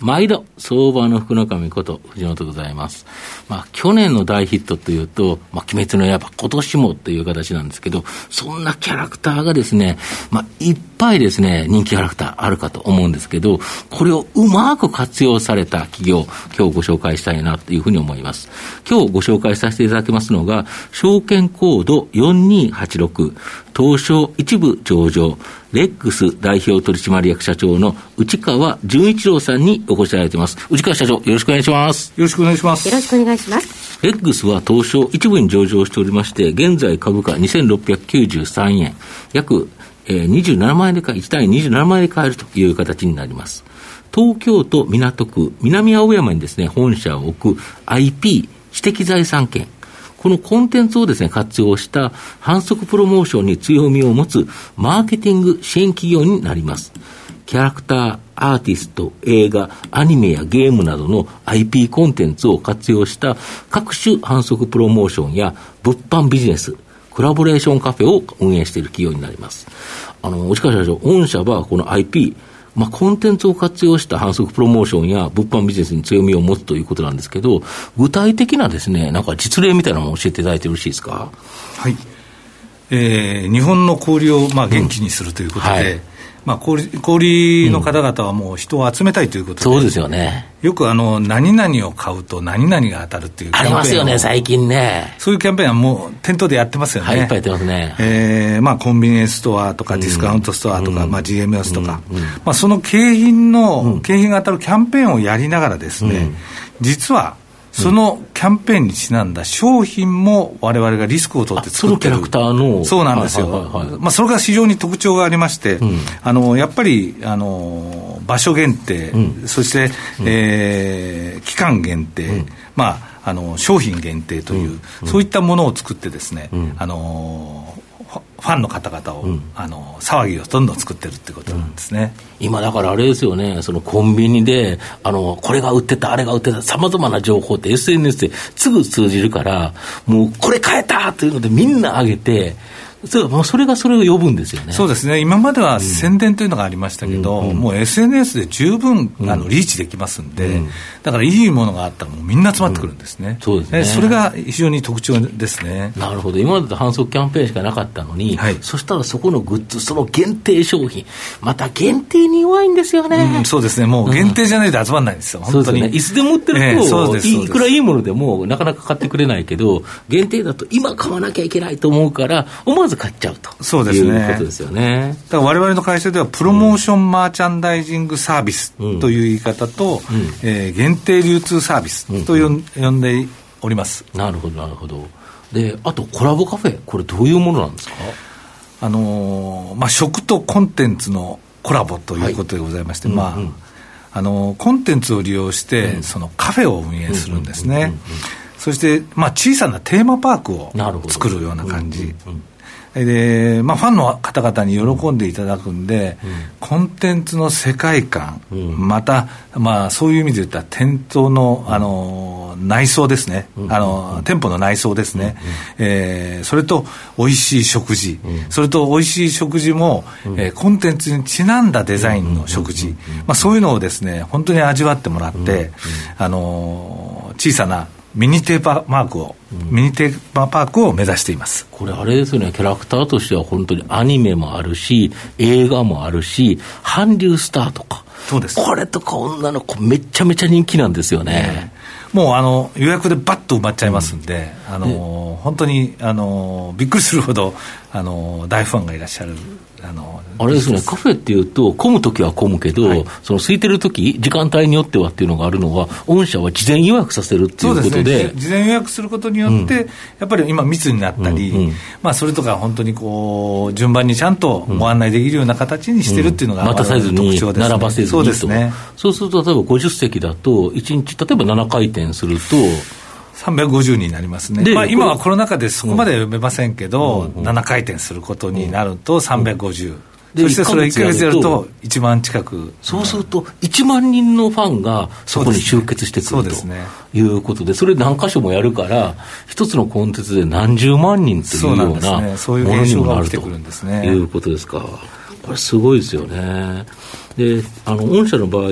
毎度、相場の福の神こと藤本でございます。まあ、去年の大ヒットというと、まあ、鬼滅の刃、今年もという形なんですけど、そんなキャラクターがですね、まあ、いっぱいですね、人気キャラクターあるかと思うんですけど、これをうまく活用された企業、今日ご紹介したいなというふうに思います。今日ご紹介させていただきますのが、証券コード4286、東証一部上場、レックス代表取締役社長の内川純一郎さんにお越しいただいています。内川社長、よろしくお願いします。よろしくお願いします。よろしくお願いします。レックスは東証一部に上場しておりまして、現在株価2693円、約、えー、27万円で買い、1単位27万円で買えるという形になります。東京都港区南青山にですね、本社を置く IP 知的財産権、このコンテンツをですね、活用した反則プロモーションに強みを持つマーケティング支援企業になります。キャラクター、アーティスト、映画、アニメやゲームなどの IP コンテンツを活用した各種反則プロモーションや物販ビジネス、コラボレーションカフェを運営している企業になります。あの、しかし社長、御社はこの IP、まあ、コンテンツを活用した反則プロモーションや物販ビジネスに強みを持つということなんですけど、具体的なですね、なんか実例みたいなのを教えていただいてよろしいですか？はい。えー、日本の小売をまあ元気にするということで、うんはいまあ、小売の方々はもう人を集めたいということで、そうですよね。よくあの、何々を買うと何々が当たるっていうありますよね、最近ね。そういうキャンペーンはもう店頭でやってますよね。はい、いっぱいやってますね。えー、まあコンビニエンスストアとかディスカウントストアとか、うん、まあ GMS とか、うんうん、まあその景品の、景品が当たるキャンペーンをやりながらですね、実はそのキャンペーンにちなんだ商品もわれわれがリスクを取って作ってる。そのキャラクターの。そうなんですよ、まあ、それが非常に特徴がありまして、うん、あのやっぱりあの場所限定、うん、そして、うん、えー、期間限定、まああの商品限定という、そういったものを作ってですね、あのファンの方々を、うん、あの騒ぎをどんどん作ってるってことなんですね、うん、今だからあれですよね、そのコンビニで、あのこれが売ってた、あれが売ってた、さまざまな情報って SNS ですぐ通じるから、もうこれ買えたというので、みんな上げて、そうそれがそれを呼ぶんですよね。そうですね、今までは宣伝というのがありましたけど、うん、もう SNS で十分あのリーチできますんで、うん、だからいいものがあったら、もうみんな集まってくるんですね、うん、そうですね。それが非常に特徴ですね。なるほど、今までと反則キャンペーンしかなかったのに、はい、そしたらそこのグッズ、その限定商品、また限定に弱いんですよね、そうですね、もう限定じゃないと集まらないんですよ、本当に、ね、いつでも売ってると、えー、いくらいいものでもなかなか買ってくれないけど、限定だと今買わなきゃいけないと思うから、思わず買っちゃうと。そうですね。いうことですよね。だから我々の会社では、プロモーションマーチャンダイジングサービスという言い方と、うん、えー、限定流通サービスと呼んでおります。なるほど、なるほど。で、あとコラボカフェ、これどういうものなんですか？あのー、まあ、食とコンテンツのコラボということでございまして、はい、まあ、うんうん、あのコンテンツを利用して、うん、そのカフェを運営するんですね。そして、まあ、小さなテーマパークを作るような感じ。で、まあ、ファンの方々に喜んでいただくんで、うん、コンテンツの世界観、うん、また、まあ、そういう意味で言ったら、店頭のあの内装ですね、うん、あの店舗の内装ですね、うん、えー、それと美味しい食事、それと美味しい食事も、えー、コンテンツにちなんだデザインの食事、まあ、そういうのをですね本当に味わってもらって、あの小さなミニテーマークを、うん、ミニテーマパークを目指しています。これ、あれですよね、キャラクターとしては本当にアニメもあるし、映画もあるし、韓流スターとか、そうです。これとか女の子、めちゃめちゃ人気なんですよね。もうあの予約でばっと埋まっちゃいますんで、あの本当にあのびっくりするほどあの大ファンがいらっしゃるあのあれですね、カフェっていうと、混むときは混むけど、はい、その空いてるとき、時間帯によってはっていうのがあるのは、御社は事前予約させるっていうことで、ね、事前予約することによって、うん、やっぱり今、密になったり、うんうん、まあ、それとか本当にこう順番にちゃんとご案内できるような形にしてるっていうのが、またさずに並ばせずにそうですね。そうすると、例えば50席だと、1日、例えば7回転すると、350になりますね、まあ、今はコロナ禍でそこまで読めませんけど、うん、7回転することになると350。そしてそれ1か月やると1万近く。そうすると1万人のファンがそこに集結してくるということでそれ何箇所もやるから一つのコンテンツで何十万人というようなものにもなるということですかこれすごいですよねで、あの、御社の場合、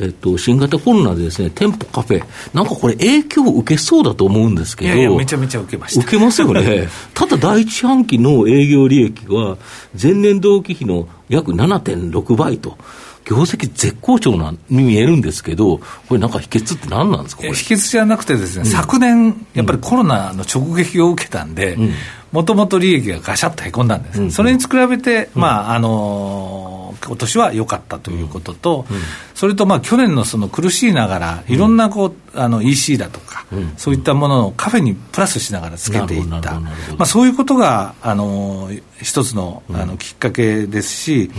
えっと、新型コロナでですね、店舗カフェ、なんかこれ影響を受けそうだと思うんですけど。いやいやめちゃめちゃ受けました。受けますよね。ただ第一半期の営業利益は、前年同期比の約7.6倍と。業績絶好調なに見えるんですけど、これなんか秘訣って何なんですか秘訣じゃなくてですね、うん、昨年、やっぱりコロナの直撃を受けたんで、もともと利益がガシャッとへこんだんです。うん、それに比べて、まあ、あのー今年は良かったということと、うん。うん、それとまあ去年のその苦しいながら、いろんなこうあの EC だとか、そういったものをカフェにプラスしながらつけていった、まあ、そういうことがあの一つのあのきっかけですし、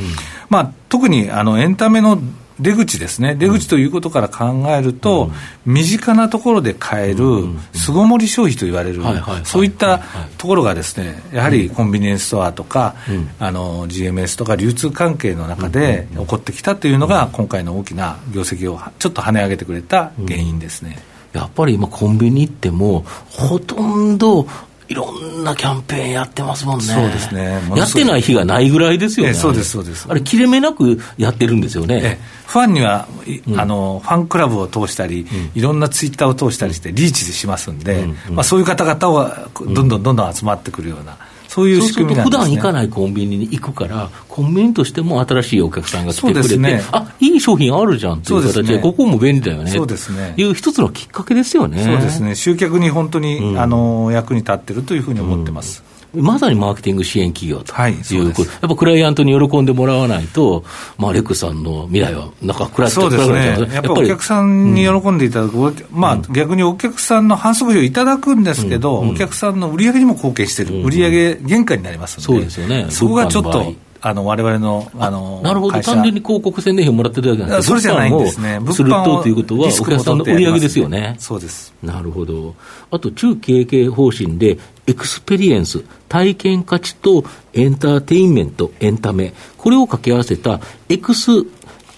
まあ、特にあのエンタメの出口ですね、出口ということから考えると、うん、身近なところで買える巣ごもり消費と言われる、そういったところがですね、やはりコンビニエンスストアとか、うん、あの GMS とか流通関係の中で起こってきたというのが、今回の大きな業績をちょっと跳ね上げてくれた原因ですね。やっぱり今、コンビニ行っても、ほとんどいろんなキャンペーンやってますもんね。そうですね。やってない日がないぐらいですよね。そうです、そうです。あれ、切れ目なくやってるんですよね。ファンには、うん、あの、ファンクラブを通したり、うん、いろんなツイッターを通したりして、リーチしますんで、うん、まあ、そういう方々は、どんどんどんどん集まってくるような。そういう仕組みなんです、ね、普段行かないコンビニに行くから、コンビニとしても新しいお客さんが来てくれて、ね、あいい商品あるじゃんという形で、でここも便利だよね。そうですね。いう一つのきっかけですよね。そうですね。集客に本当に、うん、あの役に立ってるというふうに思ってます。うんまさにマーケティング支援企業ということ、はい、やっぱクライアントに喜んでもらわないと、まあ、レックさんの未来は、なんか暗そうですね、やっぱりお客さんに喜んでいただく、うん、まあ、逆にお客さんの反則費をいただくんですけど、うん、お客さんの売り上げにも貢献している、売り上げ原価になりますので、そうですよね、そこがちょっと。あの我々のあのなるほど、単純に広告宣伝費をもらってるだけなんですそれじゃないんですね、物販をするということは、お客さんの売り上げですよね。そうです。なるほど、あと中経営方針で、 experience、体験価値とエンターテインメント、エンタメ、これを掛け合わせたエクス、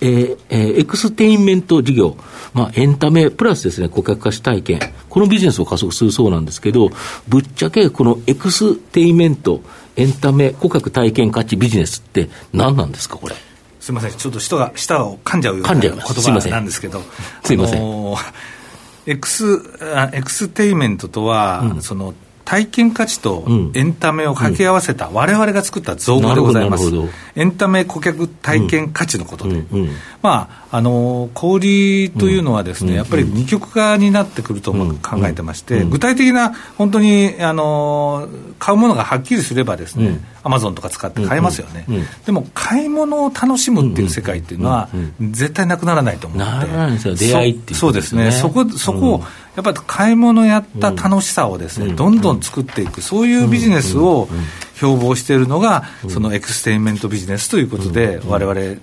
えーえー、エクステインメント事業、まあ、エンタメプラスですね、顧客化し体験、このビジネスを加速するそうなんですけど、ぶっちゃけこのエクステインメント、エンタメ、顧客体験価値ビジネスって何なんですか、これ？すみません、ちょっと舌が、舌を噛んじゃうような言葉なんですけど、すみません。エクス、エクステインメントとは、うん、その、体験価値とエンタメを掛け合わせた、われわれが作った造語でございます。エンタメ顧客体験価値のことで。まあ、あの小売というのはですね、やっぱり二極化になってくると考えてまして、具体的な本当にあの買うものがはっきりすればですね、アマゾンとか使って買えますよね、でも買い物を楽しむっていう世界っていうのは、絶対なくならないと思う。ので、出会いっていう、そうですね、そこそこをやっぱり買い物やった楽しさをですね、どんどん作っていく、そういうビジネスを標榜しているのが、そのエクステインメントビジネスということで、われわれ、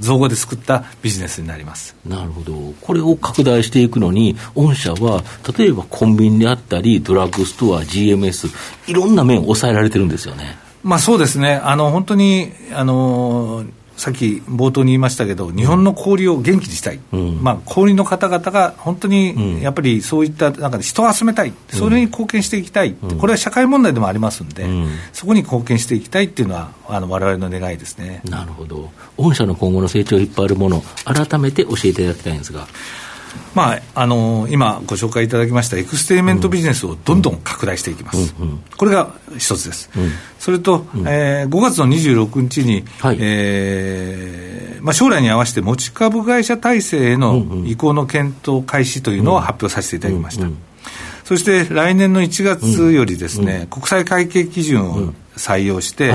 造語で作ったビジネスになります。なるほど、これを拡大していくのに、御社は例えばコンビニであったり、ドラッグストア、GMS、いろんな面を抑えられてるんですよね。まあ、そうですね。あの本当にあのさっき冒頭に言いましたけど、日本の氷を元気にしたい、うん、まあ、氷の方々が本当にやっぱりそういった中で人を集めたい、それに貢献していきたい、うん、これは社会問題でもありますんで、うん、そこに貢献していきたいっていうのは、われわれの願いですね。なるほど、御社の今後の成長を引っ張るもの、改めて教えていただきたいんですが。まあ、あの今ご紹介いただきましたエクステイメントビジネスをどんどん拡大していきます、うんうん、これが一つです、うん、それと、うん、えー、5月の26日に、はい、えー、まあ、将来に合わせて持ち株会社体制への移行の検討開始というのを発表させていただきました。そして来年の1月よりですね、国際会計基準を採用して、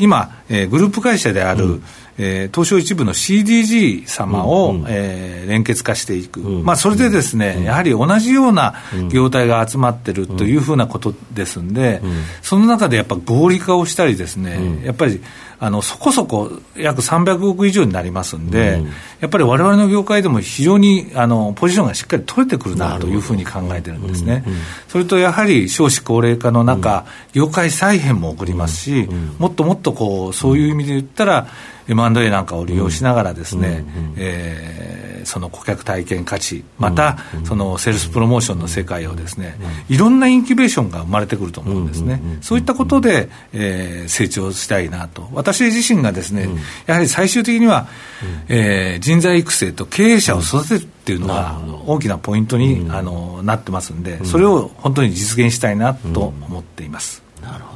今、えー、グループ会社である、えー、東証一部の CDG 様を、うんうん、えー、連結化していく、うん、まあ、それでですね、うん、やはり同じような業態が集まってるというふうなことですんで、うん、その中でやっぱ合理化をしたりですね、やっぱりあのそこそこ約300億以上になりますんで、やっぱりわれわれの業界でも非常にあのポジションがしっかり取れてくるなというふうに考えてるんですね。それとやはり少子高齢化の中、業界再編も起こりますし、もっともっとこうそういう意味で言ったら、M&A なんかを利用しながらですね、えー、その顧客体験価値、また、そのセールスプロモーションの世界をですね、いろんなインキュベーションが生まれてくると思うんですね。そういったことで、えー、成長したいなと。私自身がですね、やはり最終的には、えー、人材育成と経営者を育てるっていうのが大きなポイントに、あのなってますんで、それを本当に実現したいなと思っています。なるほど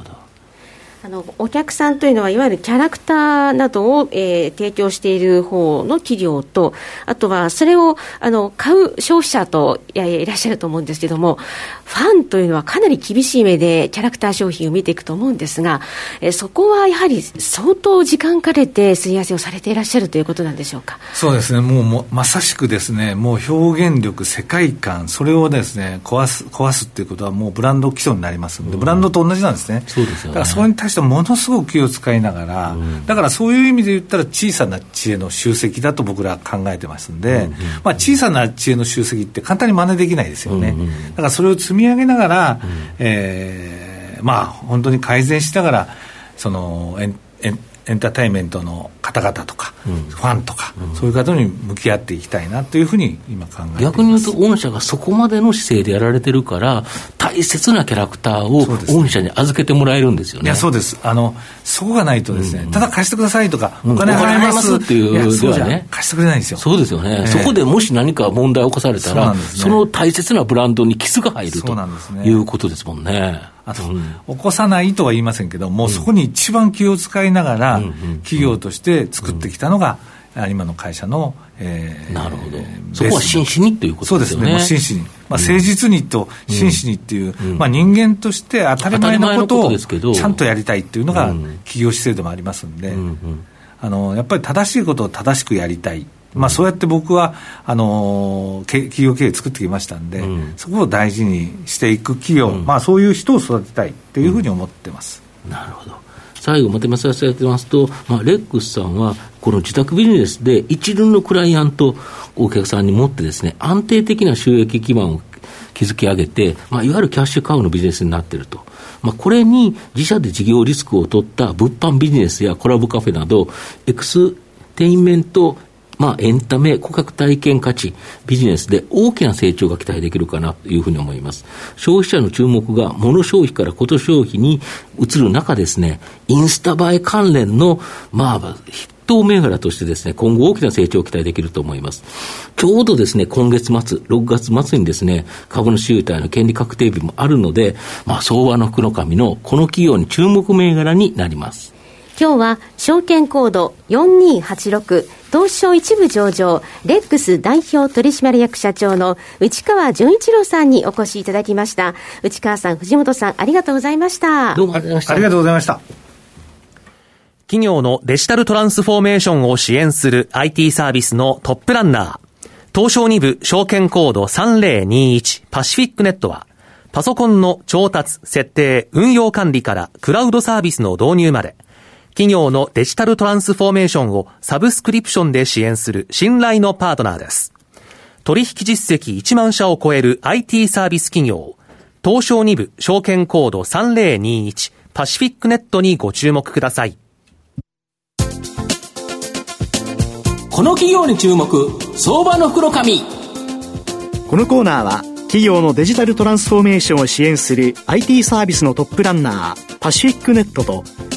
あのお客さんというのは、いわゆるキャラクターなどを、えー、提供している方の企業と、あとはそれをあの買う消費者といやいらっしゃると思うんですけれども、ファンというのはかなり厳しい目でキャラクター商品を見ていくと思うんですが、えー、そこはやはり相当時間かけてすり合わせをされていらっしゃるということなんでしょうか？そうですね、もうもまさしくですね、もう表現力、世界観、それをですね壊す壊すっていうことは、もうブランド基礎になりますので、ブランドと同じなんですね。そうですよね。だからそれに対してものすごく気を使いながら、うん、だからそういう意味で言ったら小さな知恵の集積だと僕らは考えてますんで、うんうん、まあ、小さな知恵の集積って簡単に真似できないですよね、うんうん、だからそれを積み上げながら、うん、えー、まあ本当に改善しながらそのエンエンエンターテインメントの方々とか、うん、ファンとか、うん、そういう方に向き合っていきたいなというふうに今考えて逆に言うと、御社がそこまでの姿勢でやられてるから、大切なキャラクターを御社に預けてもらえるんですよね。いや、そうです。あの、そこがないとですね、うん、ただ貸してくださいとか、お金払いますっていうではね、貸してくれないんですよ。そうですよね、えー、そこでもし何か問題を起こされたら、そ、ね,、の大切なブランドにキスが入るということですもんね。あと、起こさないとは言いませんけども、そこに一番気を使いながら、企業として作ってきたのが、今の会社の、えー、なるほど、そこは真摯にということですよね。そうですね、真摯に、まあ、誠実にと真摯にっていう、まあ、人間として当たり前のことをちゃんとやりたいっていうのが、企業姿勢でもありますんで、あのやっぱり正しいことを正しくやりたい。まあ、そうやって僕はあの企業経営作ってきましたんで、うん、そこを大事にしていく企業、うん、まあ、そういう人を育てたいっていうふうに思ってます、うん、なるほど。最後まとめさせてますと、まあ、レックスさんはこの自宅ビジネスで一流のクライアントお客さんに持ってですね安定的な収益基盤を築き上げて、まあ、いわゆるキャッシュカウのビジネスになっていると。まあ、これに自社で事業リスクを取った物販ビジネスやコラボカフェなど、エクステインメントまあ、エンタメ、顧客体験価値、ビジネスで大きな成長が期待できるかなというふうに思います。消費者の注目が物消費からこと消費に移る中ですね、インスタ映え関連の、まあ、筆頭銘柄としてですね、今後大きな成長を期待できると思います。ちょうどですね、今月末、6月末にですね、株主優待の権利確定日もあるので、まあ、相場の福の神のこの企業に注目銘柄になります。今日は証券コード4286東証一部上場レックス代表取締役社長の内川淳一郎さんにお越しいただきました。内川さん藤本さんありがとうございました。どうもありがとうございました。ありがとうございました。企業のデジタルトランスフォーメーションを支援する IT サービスのトップランナー東証2部証券コード3021パシフィックネットはパソコンの調達、設定、運用管理からクラウドサービスの導入まで企業のデジタルトランスフォーメーションをサブスクリプションで支援する信頼のパートナーです。取引実績1万社を超える IT サービス企業、東証2部証券コード3021パシフィックネットにご注目ください。この企業に注目、相場の袋紙。このコーナーは企業のデジタルトランスフォーメーションを支援する IT サービスのトップランナーパシフィックネットと